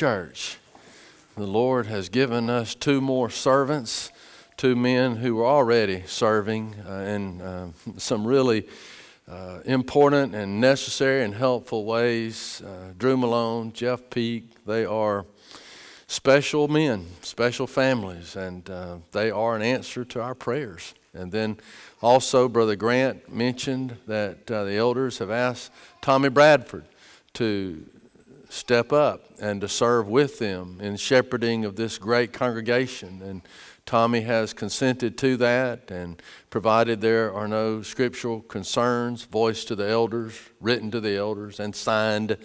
church. The Lord has given us two more servants, two men who are already serving uh, in uh, some really uh, important and necessary and helpful ways. Uh, Drew Malone, Jeff Peak, they are special men, special families, and uh, they are an answer to our prayers. And then also, Brother Grant mentioned that uh, the elders have asked Tommy Bradford to step up and to serve with them in shepherding of this great congregation. And Tommy has consented to that, and provided there are no scriptural concerns voiced to the elders, written to the elders, and signed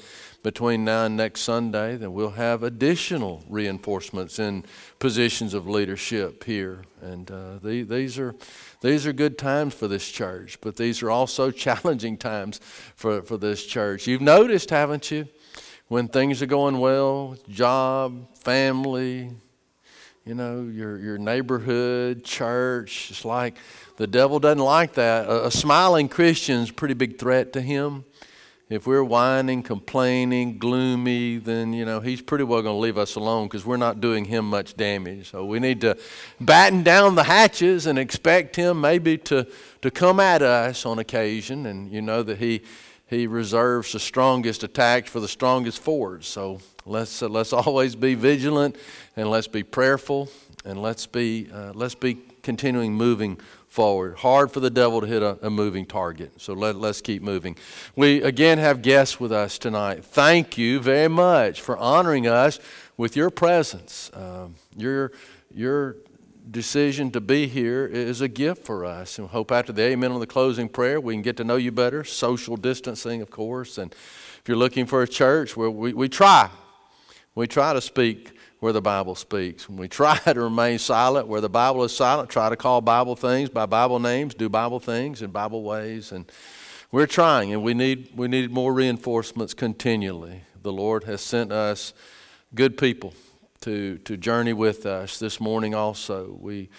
between now and next Sunday, then we'll have additional reinforcements in positions of leadership here. And uh, the, these are these are good times for this church, but these are also challenging times for, for this church. You've noticed, haven't you, when things are going well, job, family, you know, your, your neighborhood, church, it's like the devil doesn't like that. A, a smiling Christian's a pretty big threat to him. If we're whining, complaining, gloomy, then you know he's pretty well going to leave us alone because we're not doing him much damage. So we need to batten down the hatches and expect him maybe to to come at us on occasion. And you know that he he reserves the strongest attacks for the strongest forwards. So let's uh, let's always be vigilant and let's be prayerful and let's be uh, let's be continuing moving forward. Hard for the devil to hit a, a, moving target. So let, let's keep moving. We again have guests with us tonight. Thank you very much for honoring us with your presence. Um, your, your decision to be here is a gift for us. And hope after the amen on the closing prayer, we can get to know you better. Social distancing, of course. And if you're looking for a church where we, we try, we try to speak where the Bible speaks. We try to remain silent where the Bible is silent, try to call Bible things by Bible names, do Bible things in Bible ways, and we're trying, and we need we need more reinforcements continually. The Lord has sent us good people to to journey with us this morning. Also, we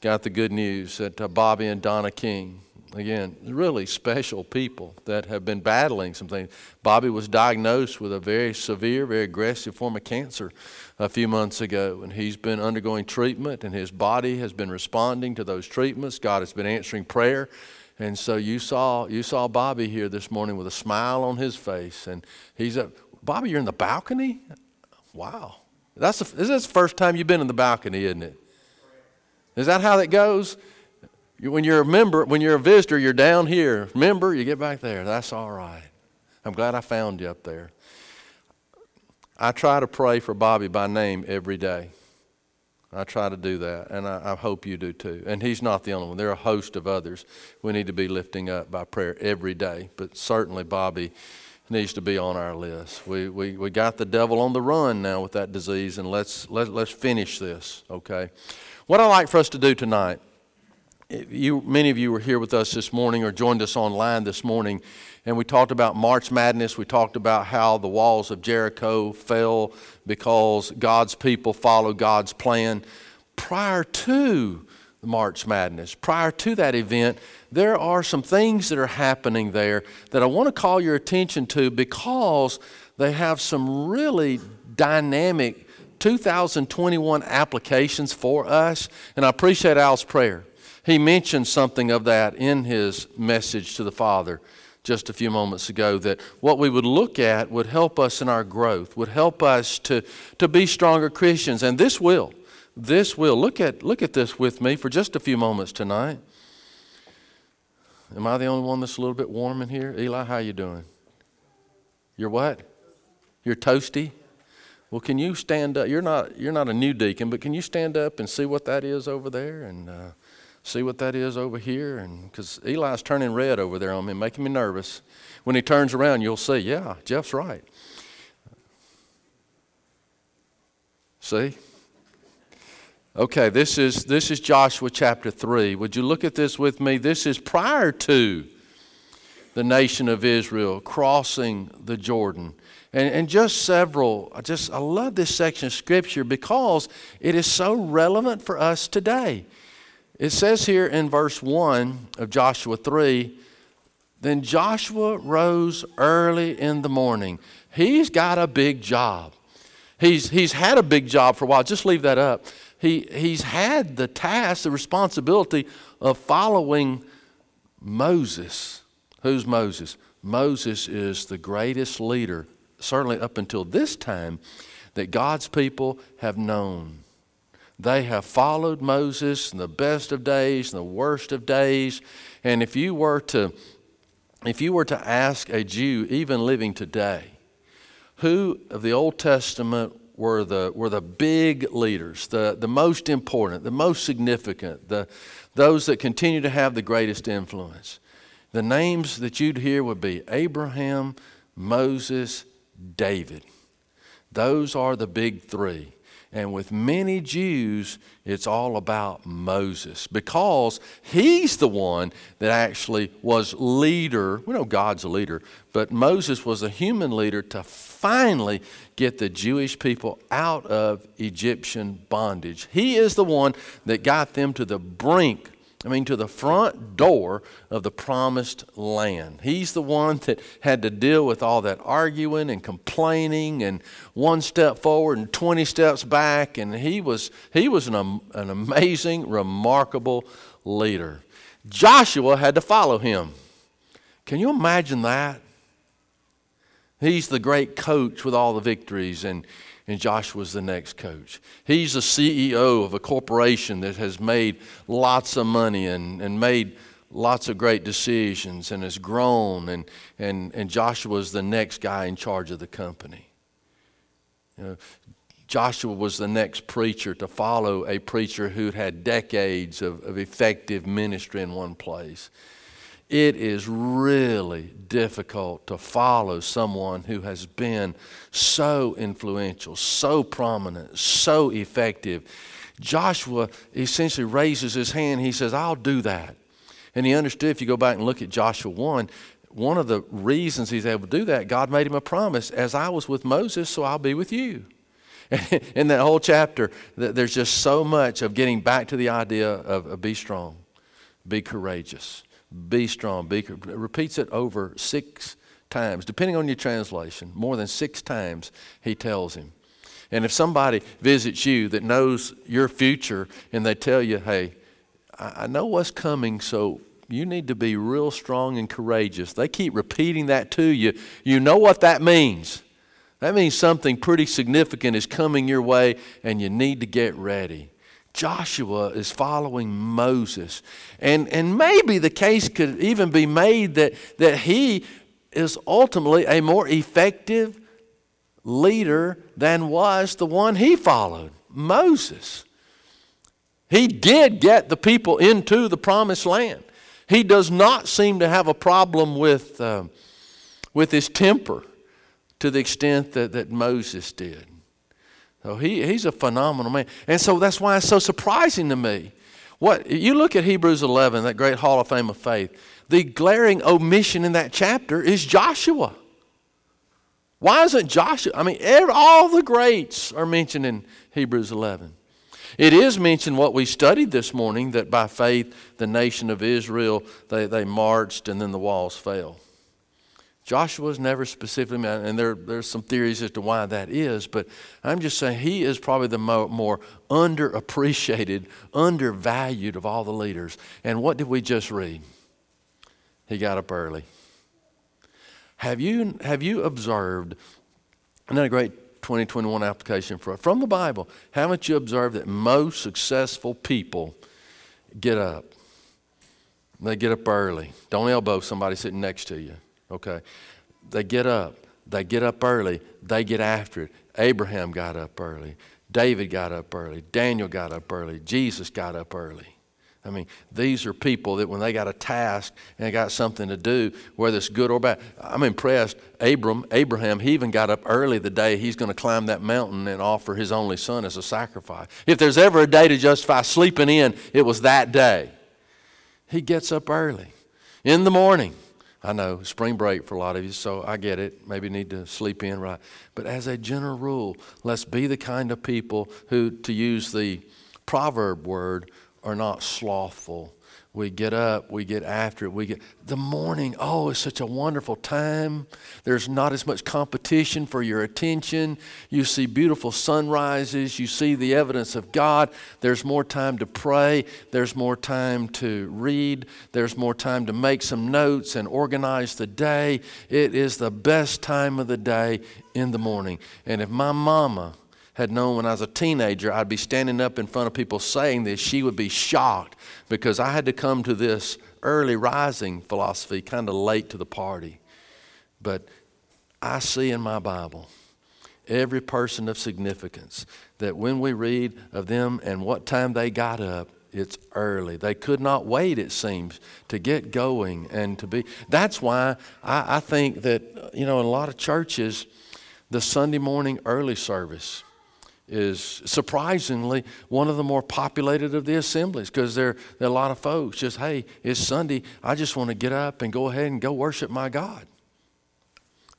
got the good news that uh, Bobby and Donna King again, really special people that have been battling some things. Bobby was diagnosed with a very severe, very aggressive form of cancer a few months ago, and he's been undergoing treatment, and his body has been responding to those treatments. God has been answering prayer. And so you saw you saw Bobby here this morning with a smile on his face, and he's up. Bobby, you're in the balcony. Wow, that's the, this is the first time you've been in the balcony, isn't it? Is that how that goes? When you're a member, when you're a visitor, you're down here. Member, you get back there. That's all right. I'm glad I found you up there. I try to pray for Bobby by name every day. I try to do that, and I, I, hope you do too. And he's not the only one. There are a host of others we need to be lifting up by prayer every day, but certainly Bobby needs to be on our list. We, we, we got the devil on the run now with that disease, and let's, let, let's finish this, okay? What I'd like for us to do tonight you, many of you were here with us this morning or joined us online this morning, and we talked about March Madness. We talked about how the walls of Jericho fell because God's people followed God's plan. Prior to March Madness, prior to that event, there are some things that are happening there that I want to call your attention to because they have some really dynamic 2021 applications for us. And I appreciate Al's prayer he mentioned something of that in his message to the Father just a few moments ago that what we would look at would help us in our growth, would help us to, to be stronger Christians. And this will. This will. Look at, look at this with me for just a few moments tonight. Am I the only one that's a little bit warm in here? Eli, how you doing? You're what? You're toasty? Well, can you stand up? You're not, you're not a new deacon, but can you stand up and see what that is over there? And uh, see what that is over here? And because Eli's turning red over there on me, making me nervous. When he turns around, you'll see, yeah, Jeff's right. See? Okay, this is this is Joshua chapter 3. Would you look at this with me? This is prior to the nation of Israel crossing the Jordan. And, and just several, I just I love this section of scripture because it is so relevant for us today. It says here in verse 1 of Joshua 3 Then Joshua rose early in the morning. He's got a big job. He's, he's had a big job for a while. Just leave that up. He, he's had the task, the responsibility of following Moses. Who's Moses? Moses is the greatest leader, certainly up until this time, that God's people have known. They have followed Moses in the best of days and the worst of days. And if you were to if you were to ask a Jew, even living today, who of the Old Testament were the, were the big leaders, the, the most important, the most significant, the, those that continue to have the greatest influence. The names that you'd hear would be Abraham, Moses, David. Those are the big three. And with many Jews, it's all about Moses because he's the one that actually was leader. We know God's a leader, but Moses was a human leader to finally get the Jewish people out of Egyptian bondage. He is the one that got them to the brink I mean, to the front door of the promised land. He's the one that had to deal with all that arguing and complaining and one step forward and 20 steps back. And he was, he was an, an amazing, remarkable leader. Joshua had to follow him. Can you imagine that? He's the great coach with all the victories, and and Joshua's the next coach. He's the CEO of a corporation that has made lots of money and, and made lots of great decisions and has grown, and, and, and Joshua's the next guy in charge of the company. You know, Joshua was the next preacher to follow a preacher who'd had decades of, of effective ministry in one place it is really difficult to follow someone who has been so influential, so prominent, so effective. Joshua essentially raises his hand. He says, I'll do that. And he understood, if you go back and look at Joshua 1, one of the reasons he's able to do that, God made him a promise as I was with Moses, so I'll be with you. In that whole chapter, there's just so much of getting back to the idea of, of be strong, be courageous. Be strong. Be, repeats it over six times, depending on your translation. More than six times, he tells him. And if somebody visits you that knows your future and they tell you, hey, I know what's coming, so you need to be real strong and courageous. They keep repeating that to you. You know what that means. That means something pretty significant is coming your way, and you need to get ready. Joshua is following Moses. And, and maybe the case could even be made that, that he is ultimately a more effective leader than was the one he followed, Moses. He did get the people into the promised land. He does not seem to have a problem with, uh, with his temper to the extent that, that Moses did. So he, he's a phenomenal man. And so that's why it's so surprising to me. What you look at Hebrews 11, that great hall of fame of faith, the glaring omission in that chapter is Joshua. Why isn't Joshua? I mean, every, all the greats are mentioned in Hebrews 11. It is mentioned what we studied this morning that by faith the nation of Israel they, they marched and then the walls fell. Joshua's never specifically, mentioned, and there, there's some theories as to why that is, but I'm just saying he is probably the mo- more underappreciated, undervalued of all the leaders. And what did we just read? He got up early. Have you, have you observed, that a great 2021 application for from the Bible? Haven't you observed that most successful people get up? They get up early. Don't elbow somebody sitting next to you. Okay. They get up. They get up early. They get after it. Abraham got up early. David got up early. Daniel got up early. Jesus got up early. I mean, these are people that when they got a task and got something to do, whether it's good or bad, I'm impressed. Abram, Abraham, he even got up early the day he's going to climb that mountain and offer his only son as a sacrifice. If there's ever a day to justify sleeping in, it was that day. He gets up early in the morning. I know, spring break for a lot of you, so I get it. Maybe need to sleep in, right? But as a general rule, let's be the kind of people who, to use the proverb word, are not slothful. We get up, we get after it, we get the morning. Oh, it's such a wonderful time. There's not as much competition for your attention. You see beautiful sunrises, you see the evidence of God. There's more time to pray, there's more time to read, there's more time to make some notes and organize the day. It is the best time of the day in the morning. And if my mama had known when I was a teenager I'd be standing up in front of people saying this, she would be shocked because I had to come to this early rising philosophy kind of late to the party. But I see in my Bible every person of significance that when we read of them and what time they got up, it's early. They could not wait, it seems, to get going and to be. That's why I, I think that, you know, in a lot of churches, the Sunday morning early service is surprisingly one of the more populated of the assemblies because there, are a lot of folks just, hey, it's Sunday. I just want to get up and go ahead and go worship my God.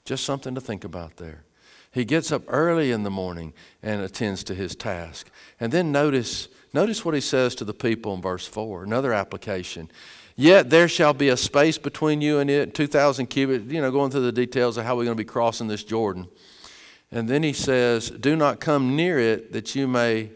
Just something to think about there. He gets up early in the morning and attends to his task. And then notice, notice what he says to the people in verse 4, another application. Yet there shall be a space between you and it, 2,000 cubits, you know, going through the details of how we're going to be crossing this Jordan. And then he says, Do not come near it that you may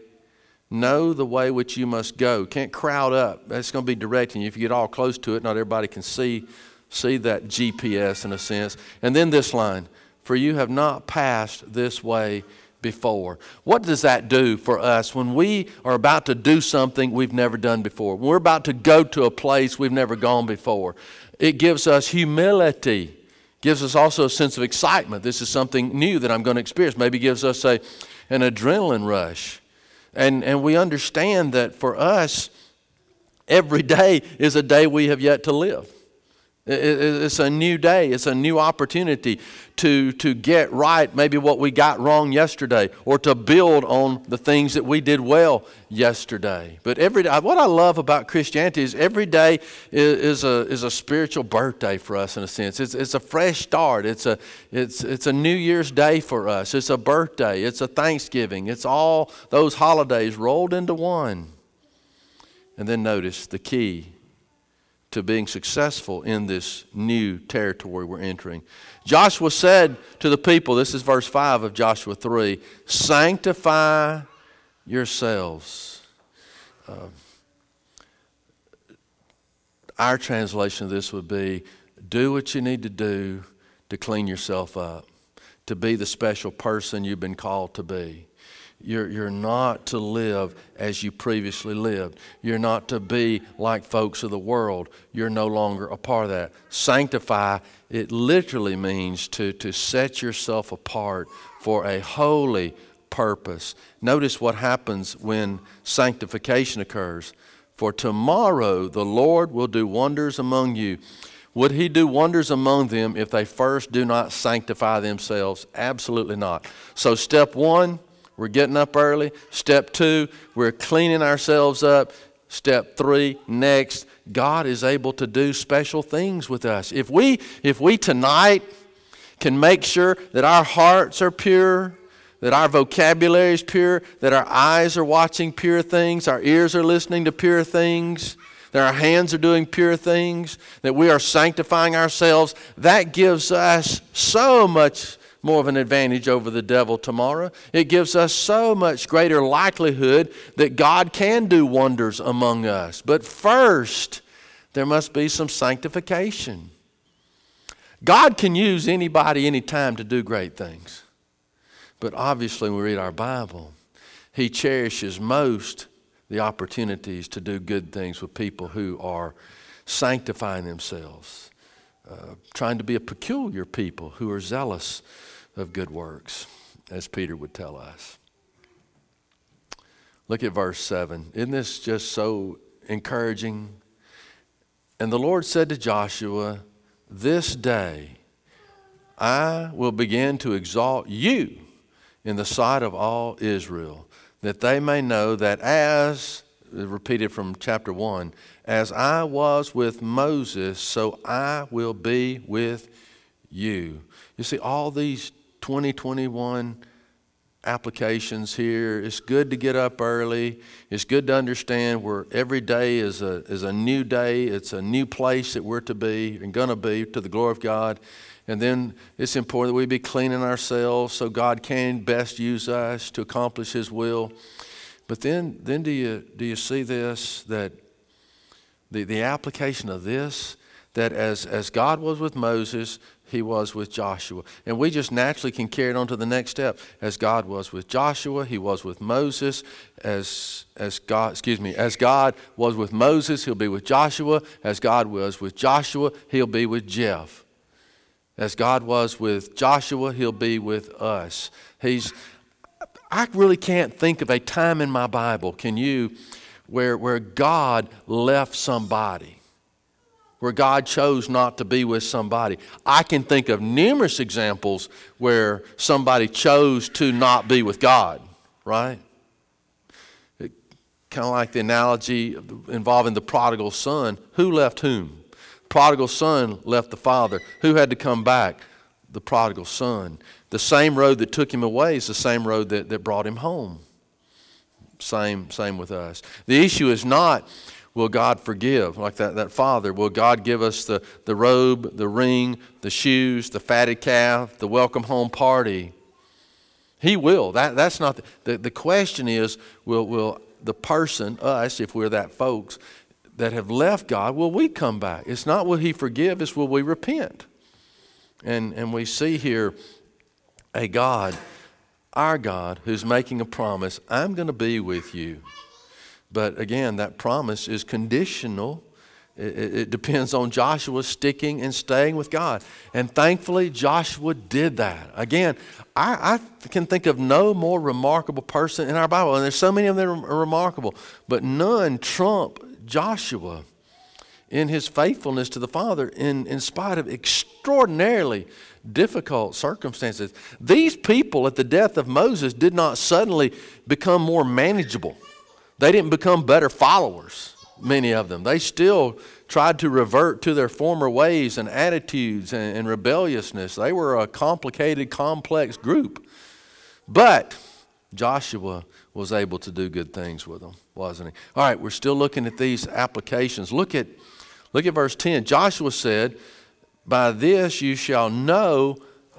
know the way which you must go. Can't crowd up. That's going to be directing you. If you get all close to it, not everybody can see, see that GPS in a sense. And then this line For you have not passed this way before. What does that do for us when we are about to do something we've never done before? When we're about to go to a place we've never gone before. It gives us humility gives us also a sense of excitement. This is something new that I'm going to experience. Maybe gives us a, an adrenaline rush. And, and we understand that for us, every day is a day we have yet to live. It's a new day. It's a new opportunity to, to get right maybe what we got wrong yesterday or to build on the things that we did well yesterday. But every day, what I love about Christianity is every day is, a, is a spiritual birthday for us in a sense. It's, it's a fresh start. It's a, it's, it's a New Year's Day for us. It's a birthday. It's a Thanksgiving. It's all those holidays rolled into one. And then notice the key to being successful in this new territory we're entering. Joshua said to the people, this is verse 5 of Joshua 3 sanctify yourselves. Uh, our translation of this would be do what you need to do to clean yourself up, to be the special person you've been called to be. You're, you're not to live as you previously lived. You're not to be like folks of the world. You're no longer a part of that. Sanctify, it literally means to, to set yourself apart for a holy purpose. Notice what happens when sanctification occurs. For tomorrow the Lord will do wonders among you. Would he do wonders among them if they first do not sanctify themselves? Absolutely not. So, step one, we're getting up early. Step two, we're cleaning ourselves up. Step three, next, God is able to do special things with us. If we, if we tonight can make sure that our hearts are pure, that our vocabulary is pure, that our eyes are watching pure things, our ears are listening to pure things, that our hands are doing pure things, that we are sanctifying ourselves, that gives us so much more of an advantage over the devil tomorrow. It gives us so much greater likelihood that God can do wonders among us. But first, there must be some sanctification. God can use anybody, anytime to do great things. But obviously, when we read our Bible, He cherishes most the opportunities to do good things with people who are sanctifying themselves, uh, trying to be a peculiar people who are zealous of good works, as Peter would tell us. Look at verse 7. Isn't this just so encouraging? And the Lord said to Joshua, This day I will begin to exalt you in the sight of all Israel, that they may know that as, repeated from chapter 1, as I was with Moses, so I will be with you. You see, all these 2021 applications here. It's good to get up early. It's good to understand where every day is a, is a new day. It's a new place that we're to be and going to be to the glory of God. And then it's important that we be cleaning ourselves so God can best use us to accomplish His will. But then, then do, you, do you see this that the, the application of this, that as, as God was with Moses, he was with Joshua. And we just naturally can carry it on to the next step. As God was with Joshua, he was with Moses. As, as God, excuse me, as God was with Moses, he'll be with Joshua. As God was with Joshua, he'll be with Jeff. As God was with Joshua, he'll be with us. He's I really can't think of a time in my Bible, can you, where, where God left somebody where God chose not to be with somebody. I can think of numerous examples where somebody chose to not be with God, right? Kind of like the analogy involving the prodigal son. Who left whom? Prodigal son left the father. Who had to come back? The prodigal son. The same road that took him away is the same road that, that brought him home. Same, same with us. The issue is not will God forgive? Like that, that father, will God give us the, the robe, the ring, the shoes, the fatted calf, the welcome home party? He will. That, that's not the, the, the question is will, will the person, us, if we're that folks, that have left God, will we come back? It's not will He forgive, it's will we repent? And, and we see here a God, our God, who's making a promise I'm going to be with you. But again, that promise is conditional. It, depends on Joshua sticking and staying with God. And thankfully, Joshua did that. Again, I, I, can think of no more remarkable person in our Bible. And there's so many of them that are remarkable, but none trump Joshua in his faithfulness to the Father in, in spite of extraordinarily difficult circumstances. These people at the death of Moses did not suddenly become more manageable. They didn't become better followers, many of them. They still tried to revert to their former ways and attitudes and, and rebelliousness. They were a complicated, complex group. But Joshua was able to do good things with them, wasn't he? All right, we're still looking at these applications. Look at, look at verse 10. Joshua said, By this you shall know,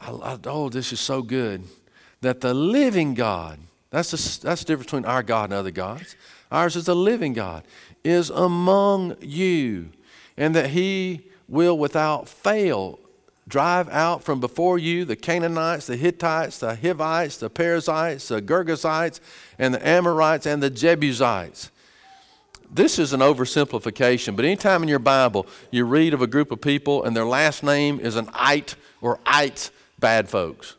oh, this is so good, that the living God, that's the, that's the difference between our God and other gods. Ours is a living God, is among you, and that he will without fail drive out from before you the Canaanites, the Hittites, the Hivites, the Perizzites, the Girgashites, and the Amorites, and the Jebusites. This is an oversimplification, but anytime in your Bible you read of a group of people and their last name is an ite or ites, bad folks.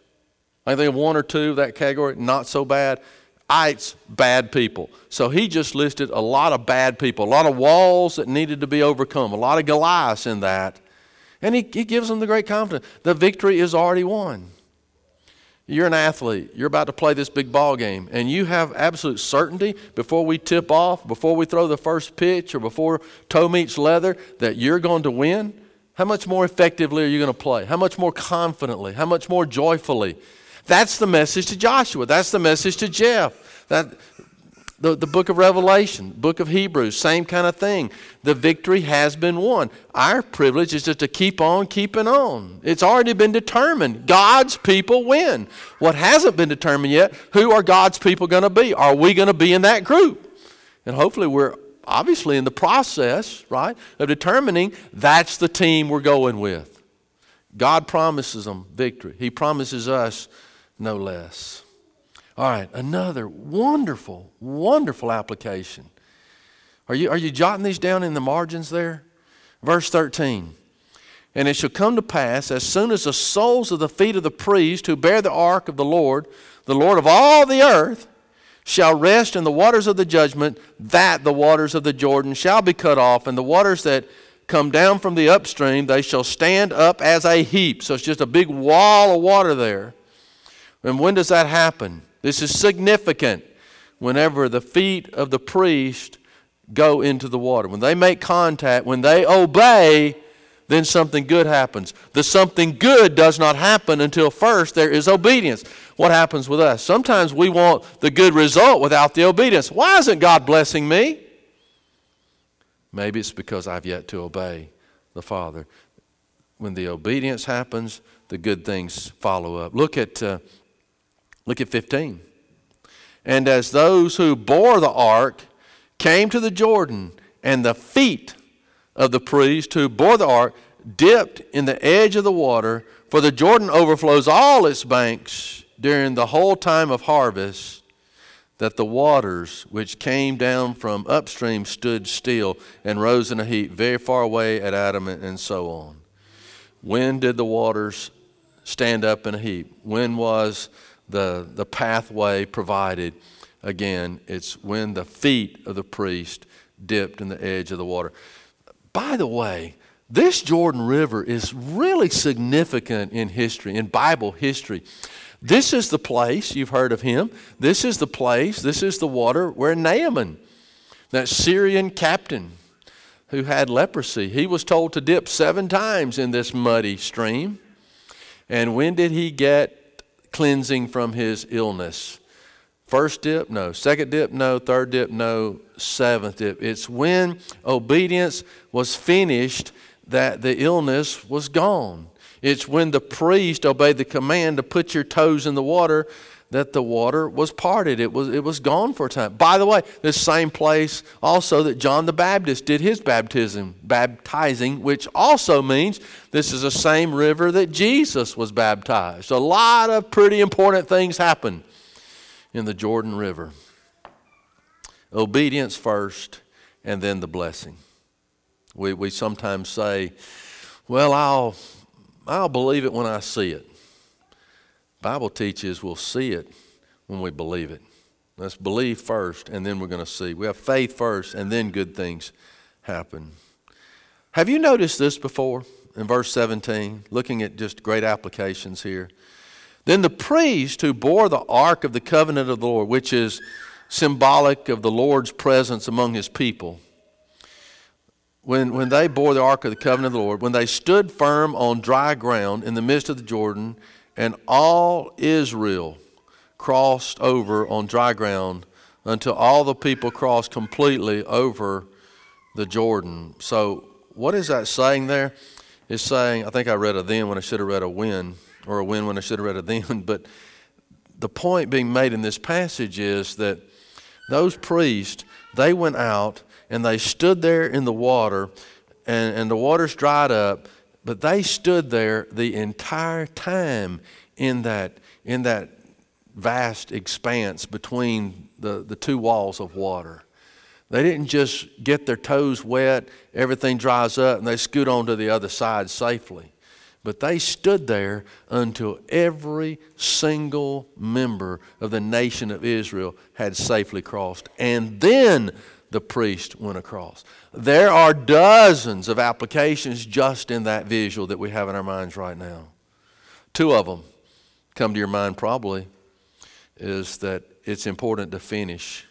I think of one or two of that category, not so bad. Ites, bad people. So he just listed a lot of bad people, a lot of walls that needed to be overcome, a lot of Goliaths in that. And he, he gives them the great confidence. The victory is already won. You're an athlete. You're about to play this big ball game, and you have absolute certainty before we tip off, before we throw the first pitch, or before toe meets leather that you're going to win. How much more effectively are you going to play? How much more confidently? How much more joyfully? That's the message to Joshua. That's the message to Jeff. That the, the book of Revelation, book of Hebrews, same kind of thing. The victory has been won. Our privilege is just to keep on keeping on. It's already been determined. God's people win. What hasn't been determined yet, who are God's people going to be? Are we going to be in that group? And hopefully we're obviously in the process, right, of determining that's the team we're going with. God promises them victory. He promises us no less. All right, another wonderful, wonderful application. Are you, are you jotting these down in the margins there? Verse 13. And it shall come to pass, as soon as the soles of the feet of the priest who bear the ark of the Lord, the Lord of all the earth, shall rest in the waters of the Jordan, that the waters of the Jordan shall be cut off, and the waters that come down from the upstream, they shall stand up as a heap. So it's just a big wall of water there. And when does that happen? This is significant whenever the feet of the priest go into the water. When they make contact, when they obey, then something good happens. The something good does not happen until first there is obedience. what happens with us. Sometimes we want the good result without the obedience. Why isn't God blessing me? Maybe it's because I've yet to obey the Father. When the obedience happens, the good things follow up. Look at, uh, look at 15. And as those who bore the ark came to the Jordan, and the feet of the priest who bore the ark dipped in the edge of the water, for the Jordan overflows all its banks during the whole time of harvest, that the waters which came down from upstream stood still and rose in a heap very far away at Adam and so on. When did the waters stand up in a heap? When was the, the pathway provided? Again, it's when the feet of the priest dipped in the edge of the water. By the way, this Jordan River is really significant in history, in Bible history. This is the place, you've heard of him, this is the place, this is the water where Naaman, that Syrian captain who had leprosy, he was told to dip seven times in this muddy stream. And when did he get cleansing from his illness? First dip, no. Second dip, no. Third dip, no. Seventh dip. It's when obedience was finished that the illness was gone. It's when the priest obeyed the command to put your toes in the water that the water was parted. It was, it was gone for a time. By the way, this same place also that John the Baptist did his baptism, baptizing, which also means this is the same river that Jesus was baptized. A lot of pretty important things happen in the Jordan River. Obedience first, and then the blessing. We, we sometimes say, well, I'll, I'll believe it when I see it. Bible teaches we'll see it when we believe it. Let's believe first, and then we're going to see. We have faith first, and then good things happen. Have you noticed this before in verse 17? Looking at just great applications here. Then the priest who bore the ark of the covenant of the Lord, which is symbolic of the Lord's presence among his people, when, when they bore the ark of the covenant of the Lord, when they stood firm on dry ground in the midst of the Jordan, and all Israel crossed over on dry ground until all the people crossed completely over the Jordan. So, what is that saying there? It's saying, I think I read a then when I should have read a when, or a when when I should have read a then, but the point being made in this passage is that those priests, they went out and they stood there in the water, and, and the waters dried up, but they stood there the entire time in that, in that vast expanse between the, the two walls of water. They didn't just get their toes wet, everything dries up, and they scoot on to the other side safely. But they stood there until every single member of the nation of Israel had safely crossed. And then the priest went across. There are dozens of applications just in that visual that we have in our minds right now. Two of them come to your mind probably is that it's important to finish.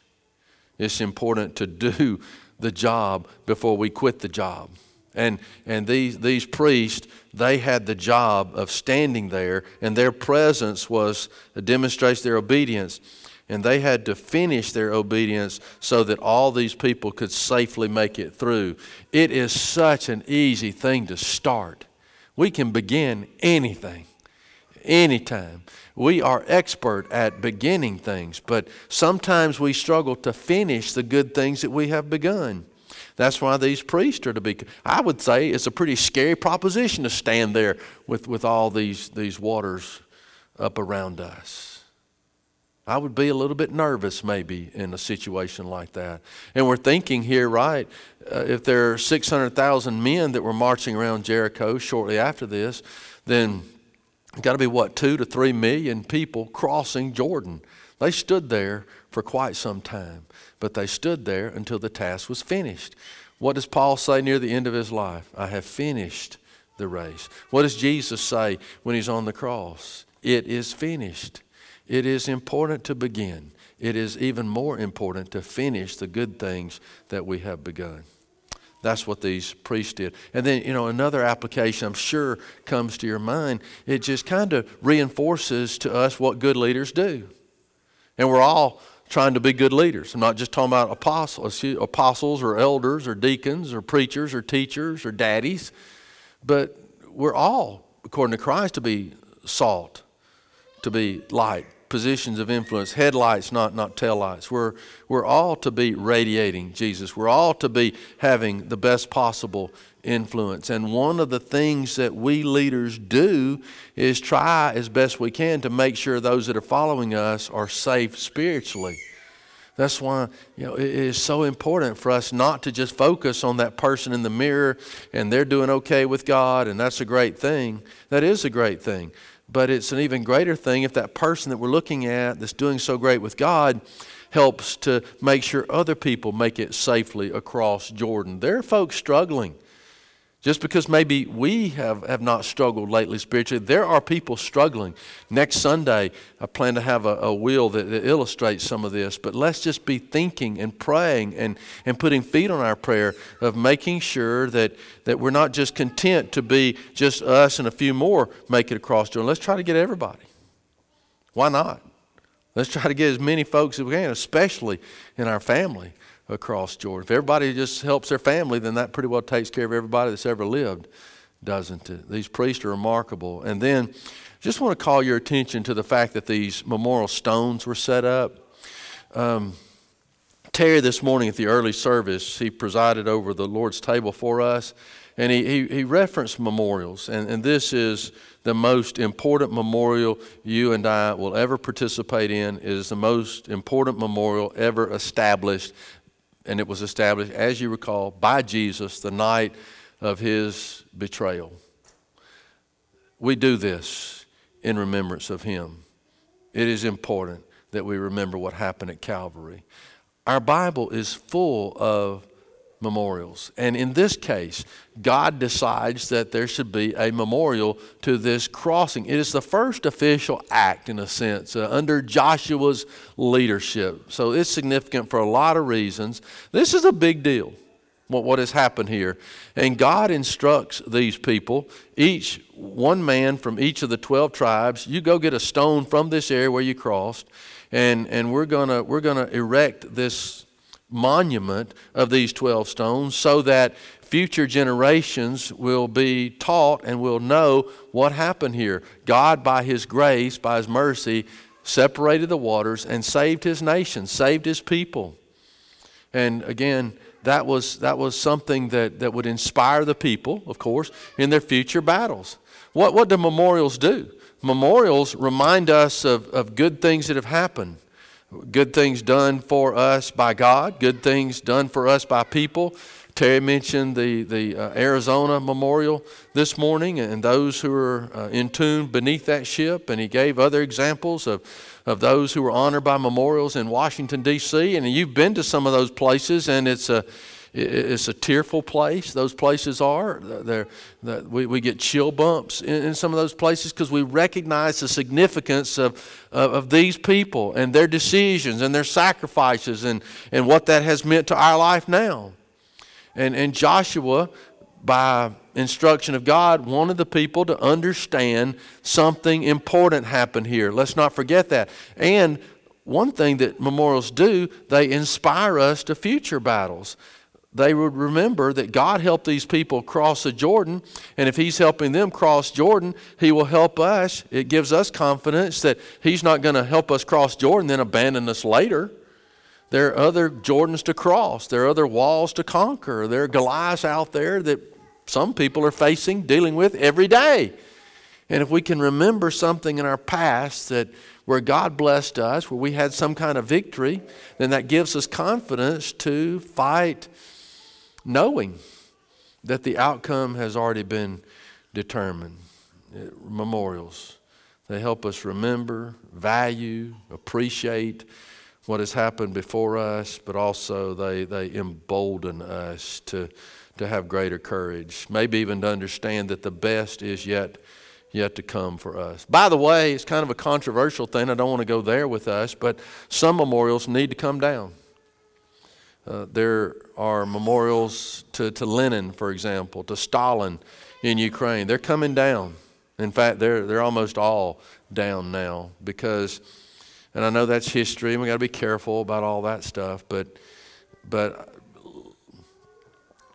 It's important to do the job before we quit the job. And, and these, these priests, they had the job of standing there, and their presence was demonstrates their obedience and they had to finish their obedience so that all these people could safely make it through. It is such an easy thing to start. We can begin anything, anytime. We are expert at beginning things, but sometimes we struggle to finish the good things that we have begun. That's why these priests are to be. I would say it's a pretty scary proposition to stand there with, with all these, these waters up around us. I would be a little bit nervous maybe in a situation like that. And we're thinking here, right, uh, if there are 600,000 men that were marching around Jericho shortly after this, then got to be what, two to three million people crossing Jordan. They stood there for quite some time, but they stood there until the task was finished. What does Paul say near the end of his life? I have finished the race. What does Jesus say when he's on the cross? It is finished. It is important to begin. It is even more important to finish the good things that we have begun. That's what these priests did. And then, you know, another application I'm sure comes to your mind. It just kind of reinforces to us what good leaders do. And we're all trying to be good leaders. I'm not just talking about apostles, apostles or elders or deacons or preachers or teachers or daddies, but we're all, according to Christ, to be salt, to be light, positions of influence, headlights, not, not taillights. We're, we're all to be radiating Jesus. We're all to be having the best possible influence. And one of the things that we leaders do is try as best we can to make sure those that are following us are safe spiritually. That's why you know it is so important for us not to just focus on that person in the mirror and they're doing okay with God and that's a great thing. That is a great thing. But it's an even greater thing if that person that we're looking at that's doing so great with God helps to make sure other people make it safely across Jordan. There are folks struggling. Just because maybe we have, have not struggled lately spiritually, there are people struggling. Next Sunday, I plan to have a, a wheel that, that, illustrates some of this, but let's just be thinking and praying and, and putting feet on our prayer of making sure that, that we're not just content to be just us and a few more make it across Jordan. Let's try to get everybody. Why not? Let's try to get as many folks as we can, especially in our family across Jordan. If everybody just helps their family, then that pretty well takes care of everybody that's ever lived, doesn't it? These priests are remarkable. And then just want to call your attention to the fact that these memorial stones were set up. Um, Terry, this morning at the early service, he presided over the Lord's table for us, and he, he, he referenced memorials. And, and this is the most important memorial you and I will ever participate in. It is the most important memorial ever established and it was established, as you recall, by Jesus the night of his betrayal. We do this in remembrance of him. It is important that we remember what happened at Calvary. Our Bible is full of memorials. And in this case, God decides that there should be a memorial to this crossing. It is the first official act, in a sense, uh, under Joshua's leadership. So it's significant for a lot of reasons. This is a big deal. What, what has happened here. And God instructs these people, each one man from each of the 12 tribes, you go get a stone from this area where you crossed, and, and we're going to we're gonna erect this monument of these 12 stones so that future generations will be taught and will know what happened here. God, by His grace, by His mercy, separated the waters and saved His nation, saved His people. And again, that was, that was something that, that would inspire the people, of course, in their future battles. What, what do memorials do? Memorials remind us of, of good things that have happened good things done for us by God, good things done for us by people. Terry mentioned the, the uh, Arizona Memorial this morning and those who are uh, entombed beneath that ship, and he gave other examples of, of those who were honored by memorials in Washington, D.C. And you've been to some of those places, and it's a it's a tearful place. Those places are. They're, we, we get chill bumps in, in some of those places because we recognize the significance of, of, of, these people and their decisions and their sacrifices and, and what that has meant to our life now. And, and Joshua, by instruction of God, wanted the people to understand something important happened here. Let's not forget that. And one thing that memorials do, they inspire us to future battles they would remember that God helped these people cross the Jordan, and if He's helping them cross Jordan, He will help us. It gives us confidence that He's not going to help us cross Jordan, then abandon us later. There are other Jordans to cross, there are other walls to conquer, there are Goliaths out there that some people are facing, dealing with every day. And if we can remember something in our past that where God blessed us, where we had some kind of victory, then that gives us confidence to fight knowing that the outcome has already been determined. Memorials. They help us remember, value, appreciate what has happened before us, but also they, they embolden us to, to have greater courage, maybe even to understand that the best is yet, yet to come for us. By the way, it's kind of a controversial thing. I don't want to go there with us, but some memorials need to come down. Uh, there are memorials to, to Lenin, for example, to Stalin in Ukraine. They're coming down. In fact, they're, they're almost all down now because, and I know that's history and we got to be careful about all that stuff, but, but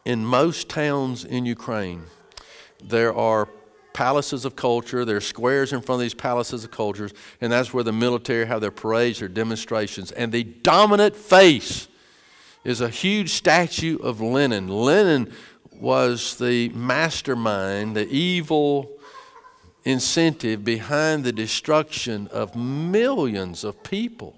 in most towns in Ukraine, there are palaces of culture. There are squares in front of these palaces of cultures, and that's where the military have their parades, their demonstrations. And the dominant face is a huge statue of Lenin. Lenin was the mastermind, the evil incentive behind the destruction of millions of people.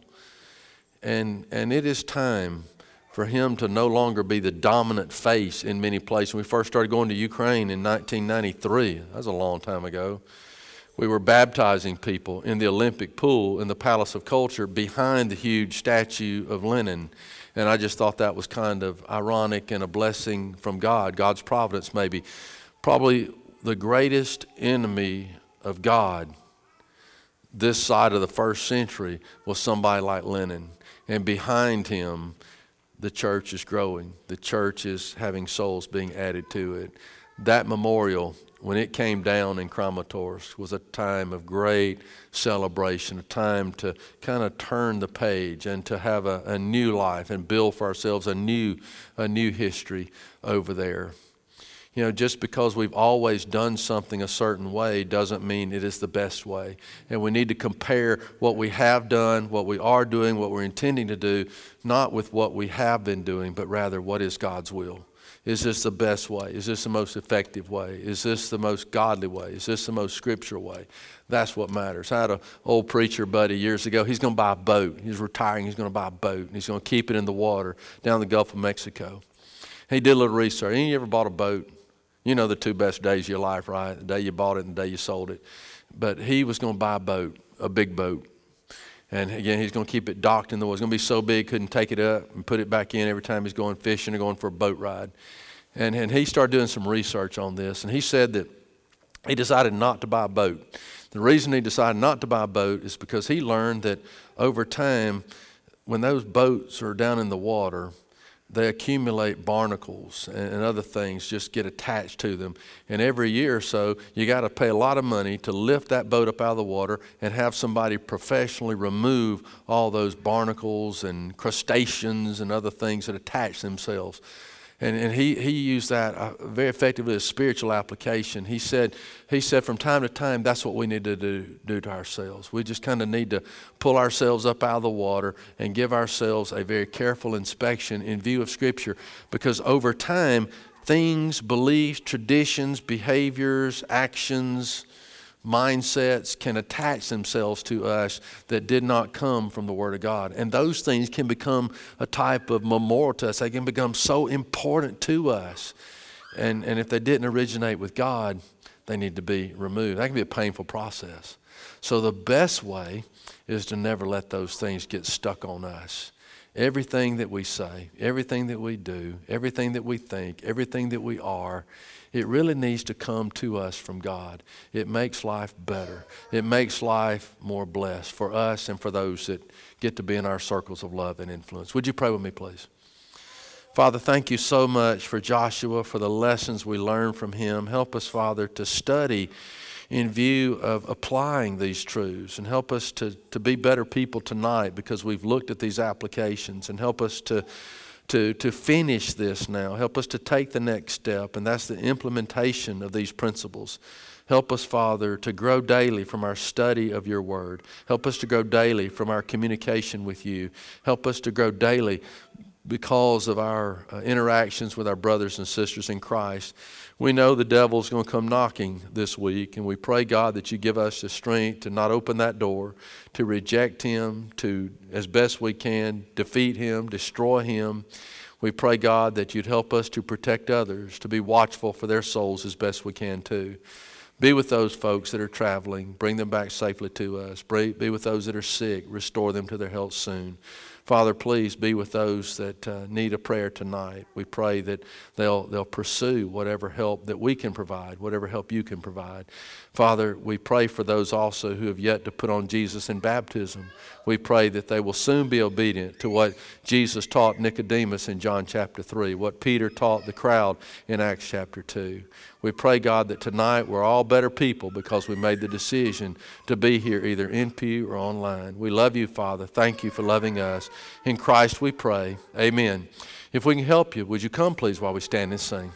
And, and it is time for him to no longer be the dominant face in many places. When we first started going to Ukraine in 1993, that was a long time ago. We were baptizing people in the Olympic pool in the Palace of Culture behind the huge statue of Lenin. And I just thought that was kind of ironic and a blessing from God, God's providence, maybe. Probably the greatest enemy of God this side of the first century was somebody like Lenin. And behind him, the church is growing. The church is having souls being added to it. That memorial, when it came down in Kramatorsk, was a time of great celebration, a time to kind of turn the page and to have a, a new life and build for ourselves a new, a new history over there. You know, just because we've always done something a certain way doesn't mean it is the best way. And we need to compare what we have done, what we are doing, what we're intending to do, not with what we have been doing, but rather what is God's will. Is this the best way? Is this the most effective way? Is this the most godly way? Is this the most scriptural way? That's what matters. I had an old preacher buddy years ago. He's going to buy a boat. He's retiring. He's going to buy a boat. And he's going to keep it in the water down the Gulf of Mexico. He did a little research. Any of you ever bought a boat? You know the two best days of your life, right? The day you bought it and the day you sold it. But he was going to buy a boat, a big boat. And again, he's going to keep it docked in the water. It's going to be so big, couldn't take it up and put it back in every time he's going fishing or going for a boat ride. And, and he started doing some research on this. And he said that he decided not to buy a boat. The reason he decided not to buy a boat is because he learned that over time, when those boats are down in the water, they accumulate barnacles and, other things just get attached to them. And every year or so, you got to pay a lot of money to lift that boat up out of the water and have somebody professionally remove all those barnacles and crustaceans and other things that attach themselves. And, and he, he used that uh, very effectively as spiritual application. He said, he said, from time to time, that's what we need to do, do to ourselves. We just kind of need to pull ourselves up out of the water and give ourselves a very careful inspection in view of Scripture because over time, things, beliefs, traditions, behaviors, actions, mindsets can attach themselves to us that did not come from the Word of God. And those things can become a type of memorial to us. They can become so important to us. And, and if they didn't originate with God, they need to be removed. That can be a painful process. So the best way is to never let those things get stuck on us. Everything that we say, everything that we do, everything that we think, everything that we are, it really needs to come to us from God. It makes life better. It makes life more blessed for us and for those that get to be in our circles of love and influence. Would you pray with me, please? Father, thank you so much for Joshua, for the lessons we learned from him. Help us, Father, to study in view of applying these truths and help us to, to be better people tonight because we've looked at these applications and help us to to, to finish this now. Help us to take the next step, and that's the implementation of these principles. Help us, Father, to grow daily from our study of your word. Help us to grow daily from our communication with you. Help us to grow daily because of our uh, interactions with our brothers and sisters in Christ. We know the devil's going to come knocking this week, and we pray, God, that you give us the strength to not open that door, to reject him, to, as best we can, defeat him, destroy him. We pray, God, that you'd help us to protect others, to be watchful for their souls as best we can, too. Be with those folks that are traveling. Bring them back safely to us. Be with those that are sick. Restore them to their health soon. Father, please be with those that uh, need a prayer tonight. We pray that they'll, they'll pursue whatever help that we can provide, whatever help you can provide. Father, we pray for those also who have yet to put on Jesus in baptism. We pray that they will soon be obedient to what Jesus taught Nicodemus in John chapter 3, what Peter taught the crowd in Acts chapter 2. We pray, God, that tonight we're all better people because we made the decision to be here either in pew or online. We love you, Father. Thank you for loving us. In Christ we pray. Amen. If we can help you, would you come, please, while we stand and sing?